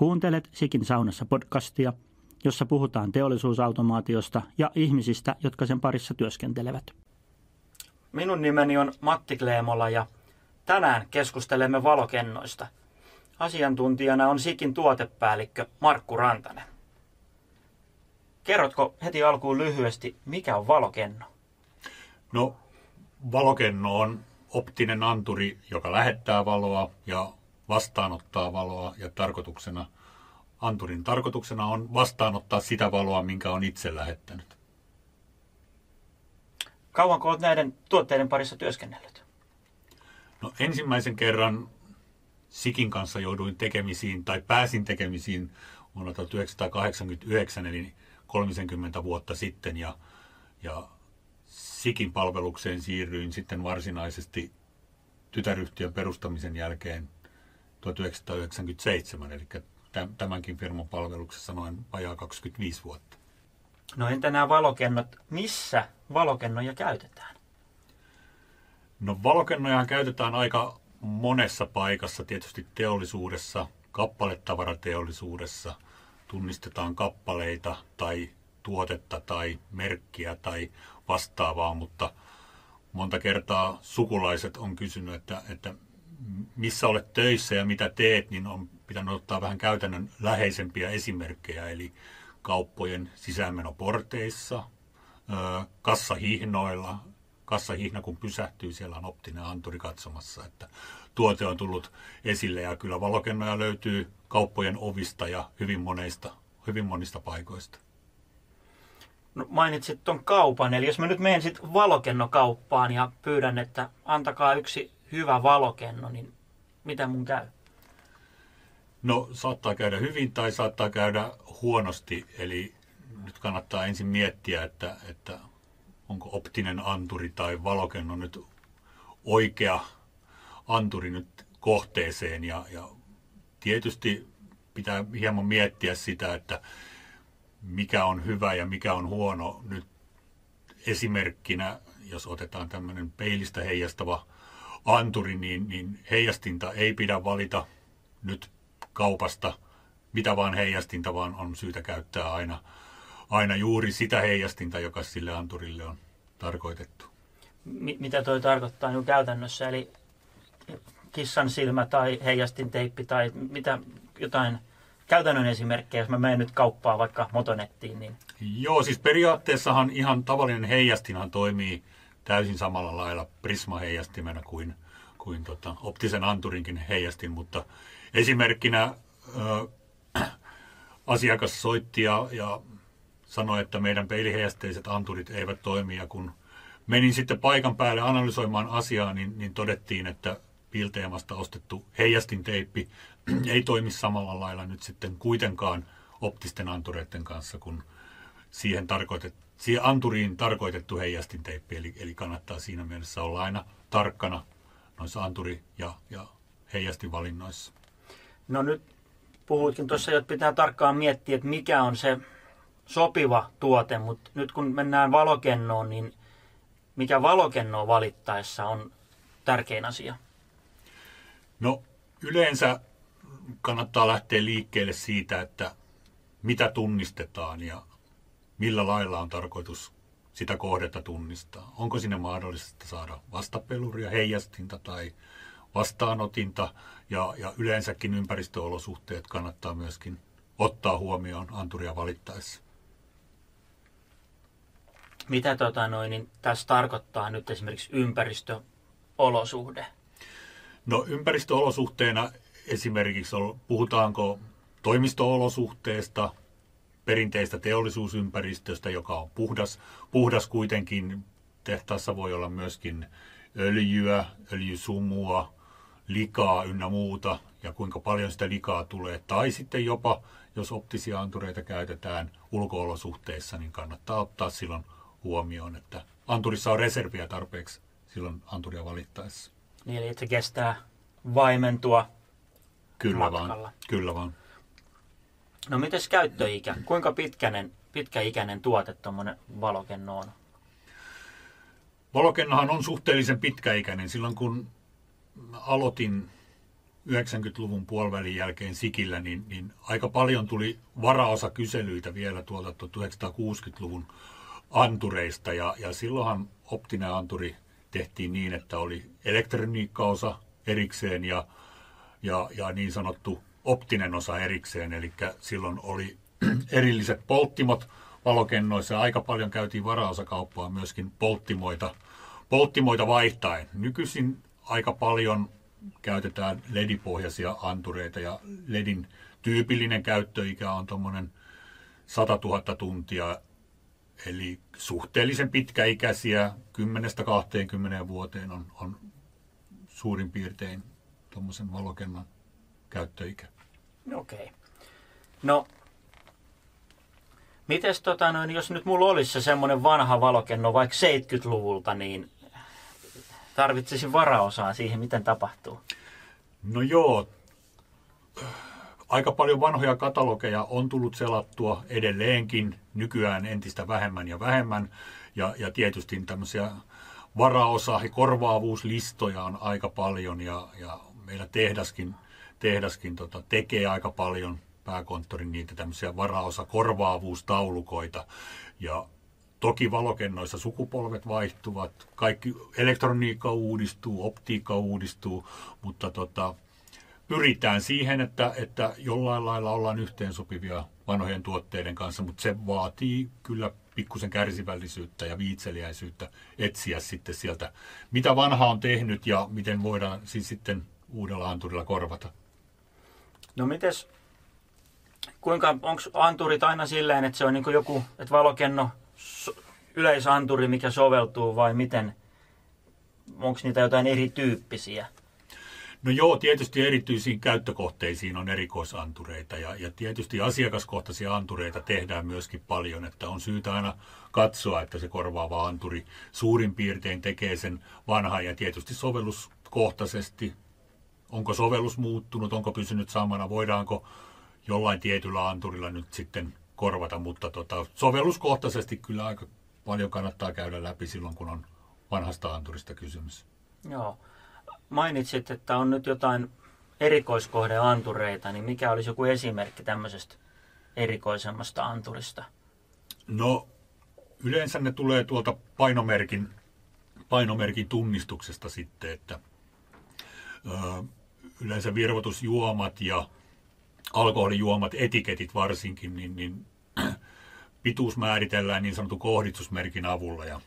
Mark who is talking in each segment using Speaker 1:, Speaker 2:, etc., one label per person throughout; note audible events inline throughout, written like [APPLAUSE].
Speaker 1: Kuuntelet Sikin saunassa podcastia, jossa puhutaan teollisuusautomaatiosta ja ihmisistä, jotka sen parissa työskentelevät. Minun nimeni on Matti Kleemola ja tänään keskustelemme valokennoista. Asiantuntijana on Sikin tuotepäällikkö Markku Rantanen. Kerrotko heti alkuun lyhyesti, mikä on valokenno?
Speaker 2: No, valokenno on optinen anturi, joka lähettää valoa ja vastaanottaa valoa ja tarkoituksena, anturin tarkoituksena on vastaanottaa sitä valoa, minkä on itse lähettänyt.
Speaker 1: Kauanko olet näiden tuotteiden parissa työskennellyt?
Speaker 2: No ensimmäisen kerran Sikin kanssa jouduin tekemisiin tai pääsin tekemisiin vuonna 1989, eli 30 vuotta sitten ja, ja Sikin palvelukseen siirryin sitten varsinaisesti tytäryhtiön perustamisen jälkeen 1997, eli tämänkin firman palveluksessa noin vajaa 25 vuotta.
Speaker 1: No entä nämä valokennot? Missä valokennoja käytetään?
Speaker 2: No valokennoja käytetään aika monessa paikassa, tietysti teollisuudessa, kappaletavarateollisuudessa, tunnistetaan kappaleita tai tuotetta tai merkkiä tai vastaavaa, mutta monta kertaa sukulaiset on kysynyt, että, että missä olet töissä ja mitä teet, niin on pitänyt ottaa vähän käytännön läheisempiä esimerkkejä, eli kauppojen sisäänmenoporteissa, kassahihnoilla. Kassahihna kun pysähtyy, siellä on optinen anturi katsomassa, että tuote on tullut esille ja kyllä valokennoja löytyy kauppojen ovista ja hyvin, monista, hyvin monista paikoista.
Speaker 1: No, mainitsit tuon kaupan, eli jos mä nyt menen sitten valokennokauppaan ja pyydän, että antakaa yksi hyvä valokenno, niin mitä mun käy?
Speaker 2: No saattaa käydä hyvin tai saattaa käydä huonosti, eli nyt kannattaa ensin miettiä, että, että onko optinen anturi tai valokenno nyt oikea anturi nyt kohteeseen ja, ja tietysti pitää hieman miettiä sitä, että mikä on hyvä ja mikä on huono. Nyt esimerkkinä, jos otetaan tämmöinen peilistä heijastava anturi, niin, niin heijastinta ei pidä valita nyt kaupasta mitä vaan heijastinta, vaan on syytä käyttää aina, aina juuri sitä heijastinta, joka sille anturille on tarkoitettu.
Speaker 1: M- mitä toi tarkoittaa niin käytännössä? Eli kissan silmä tai heijastinteippi tai mitä jotain käytännön esimerkkejä, jos mä menen nyt kauppaan vaikka motonettiin? Niin...
Speaker 2: Joo, siis periaatteessahan ihan tavallinen heijastinhan toimii täysin samalla lailla prismaheijastimena kuin, kuin tota, optisen anturinkin heijastin, mutta esimerkkinä ö, [CLEARS THROAT] asiakas soitti ja, ja sanoi, että meidän peiliheijasteiset anturit eivät toimi ja kun menin sitten paikan päälle analysoimaan asiaa, niin, niin todettiin, että Pilteemasta ostettu heijastinteippi [CLEARS THROAT] ei toimi samalla lailla nyt sitten kuitenkaan optisten antureiden kanssa, kun siihen tarkoitettu siihen anturiin tarkoitettu heijastinteippi, eli, eli kannattaa siinä mielessä olla aina tarkkana noissa anturi- ja, ja heijastinvalinnoissa.
Speaker 1: No nyt puhuitkin tuossa, että pitää tarkkaan miettiä, että mikä on se sopiva tuote, mutta nyt kun mennään valokennoon, niin mikä valokennoa valittaessa on tärkein asia?
Speaker 2: No yleensä kannattaa lähteä liikkeelle siitä, että mitä tunnistetaan ja millä lailla on tarkoitus sitä kohdetta tunnistaa. Onko sinne mahdollista saada vastapeluria, heijastinta tai vastaanotinta ja, ja yleensäkin ympäristöolosuhteet kannattaa myöskin ottaa huomioon anturia valittaessa.
Speaker 1: Mitä tota noin, niin tässä tarkoittaa nyt esimerkiksi ympäristöolosuhde?
Speaker 2: No ympäristöolosuhteena esimerkiksi puhutaanko toimistoolosuhteesta, perinteistä teollisuusympäristöstä, joka on puhdas, puhdas kuitenkin. Tehtaassa voi olla myöskin öljyä, öljysumua, likaa ynnä muuta, ja kuinka paljon sitä likaa tulee. Tai sitten jopa, jos optisia antureita käytetään ulkoolosuhteissa, niin kannattaa ottaa silloin huomioon, että anturissa on reserviä tarpeeksi silloin anturia valittaessa.
Speaker 1: Niin, eli että se kestää vaimentua
Speaker 2: Kyllä
Speaker 1: matkalla.
Speaker 2: vaan, kyllä vaan.
Speaker 1: No mites käyttöikä? Kuinka pitkäinen, pitkäikäinen tuote tuommoinen valokenno on?
Speaker 2: Valokennohan on suhteellisen pitkäikäinen. Silloin kun aloitin 90-luvun puolivälin jälkeen Sikillä, niin, niin aika paljon tuli varaosa kyselyitä vielä tuolta 1960-luvun antureista. Ja, ja silloinhan optinen anturi tehtiin niin, että oli elektroniikkaosa erikseen ja, ja, ja niin sanottu optinen osa erikseen. Eli silloin oli [CLEARS THROAT] erilliset polttimot valokennoissa. Aika paljon käytiin varaosakauppaa myöskin polttimoita, polttimoita vaihtaen. Nykyisin aika paljon käytetään ledipohjaisia antureita ja ledin tyypillinen käyttöikä on tuommoinen 100 000 tuntia, eli suhteellisen pitkäikäisiä, 10-20 vuoteen on, on suurin piirtein tuommoisen valokennan käyttöikä.
Speaker 1: Okei. Okay. No, mites tota noin, jos nyt mulla olisi se semmoinen vanha valokenno vaikka 70-luvulta, niin tarvitsisin varaosaa siihen, miten tapahtuu?
Speaker 2: No joo, aika paljon vanhoja katalogeja on tullut selattua edelleenkin, nykyään entistä vähemmän ja vähemmän. Ja, ja tietysti tämmöisiä varaosa- ja korvaavuuslistoja on aika paljon ja, ja meillä tehdaskin, tehdaskin tota, tekee aika paljon pääkonttorin niitä tämmöisiä varaosa korvaavuustaulukoita. Ja Toki valokennoissa sukupolvet vaihtuvat, kaikki elektroniikka uudistuu, optiikka uudistuu, mutta tota, pyritään siihen, että, että jollain lailla ollaan yhteensopivia vanhojen tuotteiden kanssa, mutta se vaatii kyllä pikkusen kärsivällisyyttä ja viitseliäisyyttä etsiä sitten sieltä, mitä vanha on tehnyt ja miten voidaan siis sitten uudella anturilla korvata.
Speaker 1: No mites, kuinka, onko anturit aina silleen, että se on niin joku, että valokenno yleisanturi, mikä soveltuu vai miten? Onko niitä jotain erityyppisiä?
Speaker 2: No joo, tietysti erityisiin käyttökohteisiin on erikoisantureita ja, ja tietysti asiakaskohtaisia antureita tehdään myöskin paljon, että on syytä aina katsoa, että se korvaava anturi suurin piirtein tekee sen vanhan ja tietysti sovelluskohtaisesti, onko sovellus muuttunut, onko pysynyt samana, voidaanko jollain tietyllä anturilla nyt sitten korvata, mutta tota, sovelluskohtaisesti kyllä aika paljon kannattaa käydä läpi silloin, kun on vanhasta anturista kysymys.
Speaker 1: Joo. Mainitsit, että on nyt jotain erikoiskohdeantureita, niin mikä olisi joku esimerkki tämmöisestä erikoisemmasta anturista?
Speaker 2: No, yleensä ne tulee tuolta painomerkin, painomerkin tunnistuksesta sitten, että ö, yleensä virvotusjuomat ja alkoholijuomat, etiketit varsinkin, niin, niin [CLEARS THROAT] pituus määritellään niin sanotun kohdistusmerkin avulla. Ja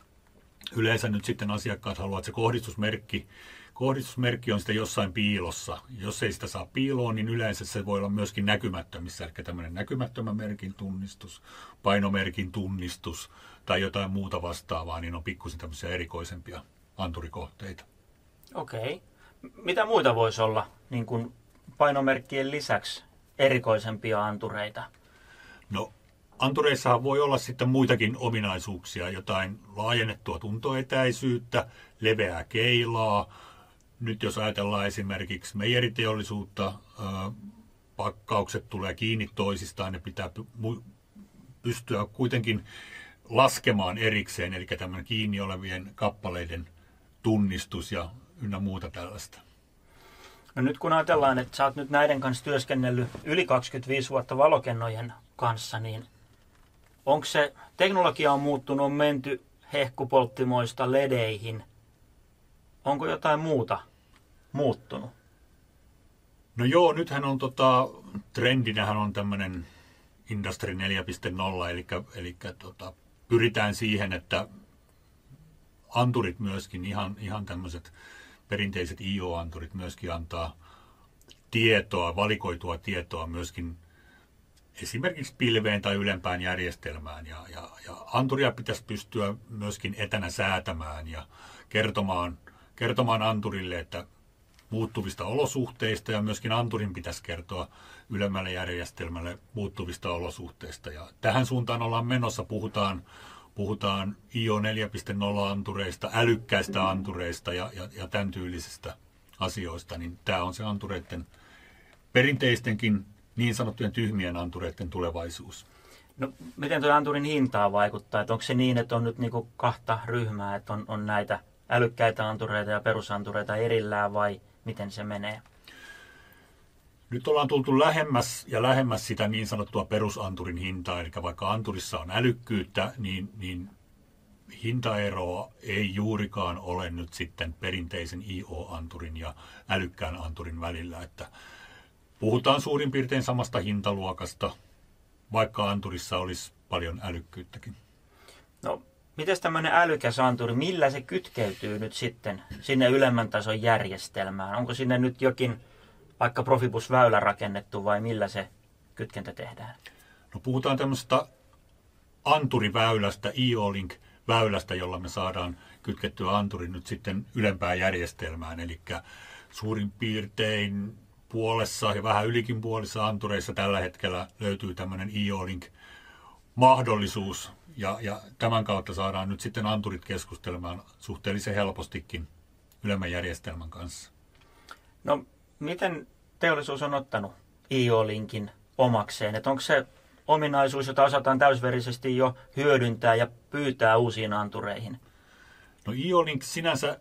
Speaker 2: yleensä nyt sitten asiakkaat haluavat, että se kohdistusmerkki, kohdistusmerkki on sitten jossain piilossa. Jos ei sitä saa piiloon, niin yleensä se voi olla myöskin näkymättömissä, eli tämmöinen näkymättömän merkin tunnistus, painomerkin tunnistus tai jotain muuta vastaavaa, niin on pikkusen tämmöisiä erikoisempia anturikohteita.
Speaker 1: Okei. Mitä muita voisi olla niin kuin painomerkkien lisäksi erikoisempia antureita?
Speaker 2: No Antureissahan voi olla sitten muitakin ominaisuuksia, jotain laajennettua tuntoetäisyyttä, leveää keilaa. Nyt jos ajatellaan esimerkiksi meijeriteollisuutta, pakkaukset tulee kiinni toisistaan, ne pitää pystyä kuitenkin laskemaan erikseen, eli tämmöinen kiinni olevien kappaleiden tunnistus ja ynnä muuta tällaista.
Speaker 1: No nyt kun ajatellaan, että sä oot nyt näiden kanssa työskennellyt yli 25 vuotta valokennojen kanssa, niin onko se, teknologia on muuttunut, on menty hehkupolttimoista ledeihin. Onko jotain muuta muuttunut?
Speaker 2: No joo, nythän on tota, trendinähän on tämmöinen Industry 4.0, eli, eli tota, pyritään siihen, että anturit myöskin, ihan, ihan tämmöiset perinteiset IO-anturit myöskin antaa tietoa, valikoitua tietoa myöskin esimerkiksi pilveen tai ylempään järjestelmään. Ja, ja, ja anturia pitäisi pystyä myöskin etänä säätämään ja kertomaan, kertomaan anturille, että muuttuvista olosuhteista ja myöskin anturin pitäisi kertoa ylemmälle järjestelmälle muuttuvista olosuhteista. Ja tähän suuntaan ollaan menossa, puhutaan, puhutaan IO 4.0 antureista, älykkäistä antureista ja, ja, ja tämän tyylisistä asioista, niin tämä on se antureiden perinteistenkin niin sanottujen tyhmien antureiden tulevaisuus?
Speaker 1: No, miten tuo anturin hintaa vaikuttaa? Että onko se niin, että on nyt niinku kahta ryhmää, että on, on näitä älykkäitä antureita ja perusantureita erillään vai miten se menee?
Speaker 2: Nyt ollaan tultu lähemmäs ja lähemmäs sitä niin sanottua perusanturin hintaa, eli vaikka anturissa on älykkyyttä, niin, niin hintaeroa ei juurikaan ole nyt sitten perinteisen IO-anturin ja älykkään anturin välillä, että puhutaan suurin piirtein samasta hintaluokasta, vaikka anturissa olisi paljon älykkyyttäkin.
Speaker 1: No, miten tämmöinen älykäs anturi, millä se kytkeytyy nyt sitten sinne ylemmän tason järjestelmään? Onko sinne nyt jokin vaikka Profibus-väylä rakennettu vai millä se kytkentä tehdään?
Speaker 2: No puhutaan tämmöistä anturiväylästä, IO-Link väylästä, jolla me saadaan kytkettyä anturi nyt sitten ylempään järjestelmään. Eli suurin piirtein puolessa ja vähän ylikin puolissa antureissa tällä hetkellä löytyy tämmöinen IO-Link mahdollisuus. Ja, ja tämän kautta saadaan nyt sitten anturit keskustelemaan suhteellisen helpostikin ylemmän järjestelmän kanssa.
Speaker 1: No, miten teollisuus on ottanut IO-linkin omakseen? Että onko se ominaisuus, jota osataan täysverisesti jo hyödyntää ja pyytää uusiin antureihin?
Speaker 2: No IO-link sinänsä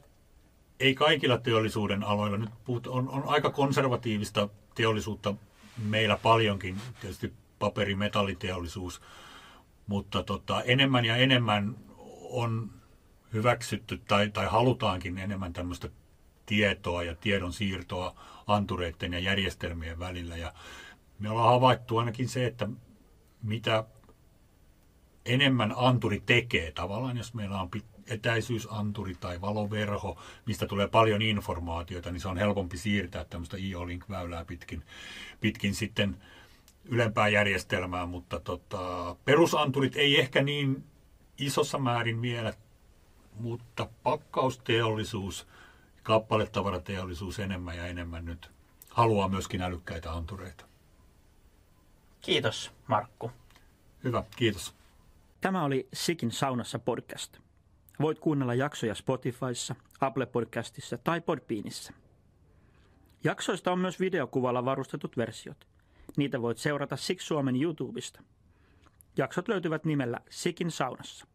Speaker 2: ei kaikilla teollisuuden aloilla. Nyt puhut, on, on aika konservatiivista teollisuutta meillä paljonkin, tietysti paperimetalliteollisuus, mutta tota, enemmän ja enemmän on hyväksytty tai, tai halutaankin enemmän tämmöistä tietoa ja tiedon siirtoa antureiden ja järjestelmien välillä. Ja me ollaan havaittu ainakin se, että mitä enemmän anturi tekee tavallaan, jos meillä on etäisyysanturi tai valoverho, mistä tulee paljon informaatiota, niin se on helpompi siirtää tämmöistä IO-Link-väylää pitkin, pitkin sitten ylempää järjestelmää, mutta tota, perusanturit ei ehkä niin isossa määrin vielä, mutta pakkausteollisuus, kappaletavarateollisuus enemmän ja enemmän nyt haluaa myöskin älykkäitä antureita.
Speaker 1: Kiitos, Markku.
Speaker 2: Hyvä, kiitos.
Speaker 1: Tämä oli Sikin saunassa podcast. Voit kuunnella jaksoja Spotifyssa, Apple Podcastissa tai Podbeanissa. Jaksoista on myös videokuvalla varustetut versiot. Niitä voit seurata Sik Suomen YouTubesta. Jaksot löytyvät nimellä Sikin saunassa.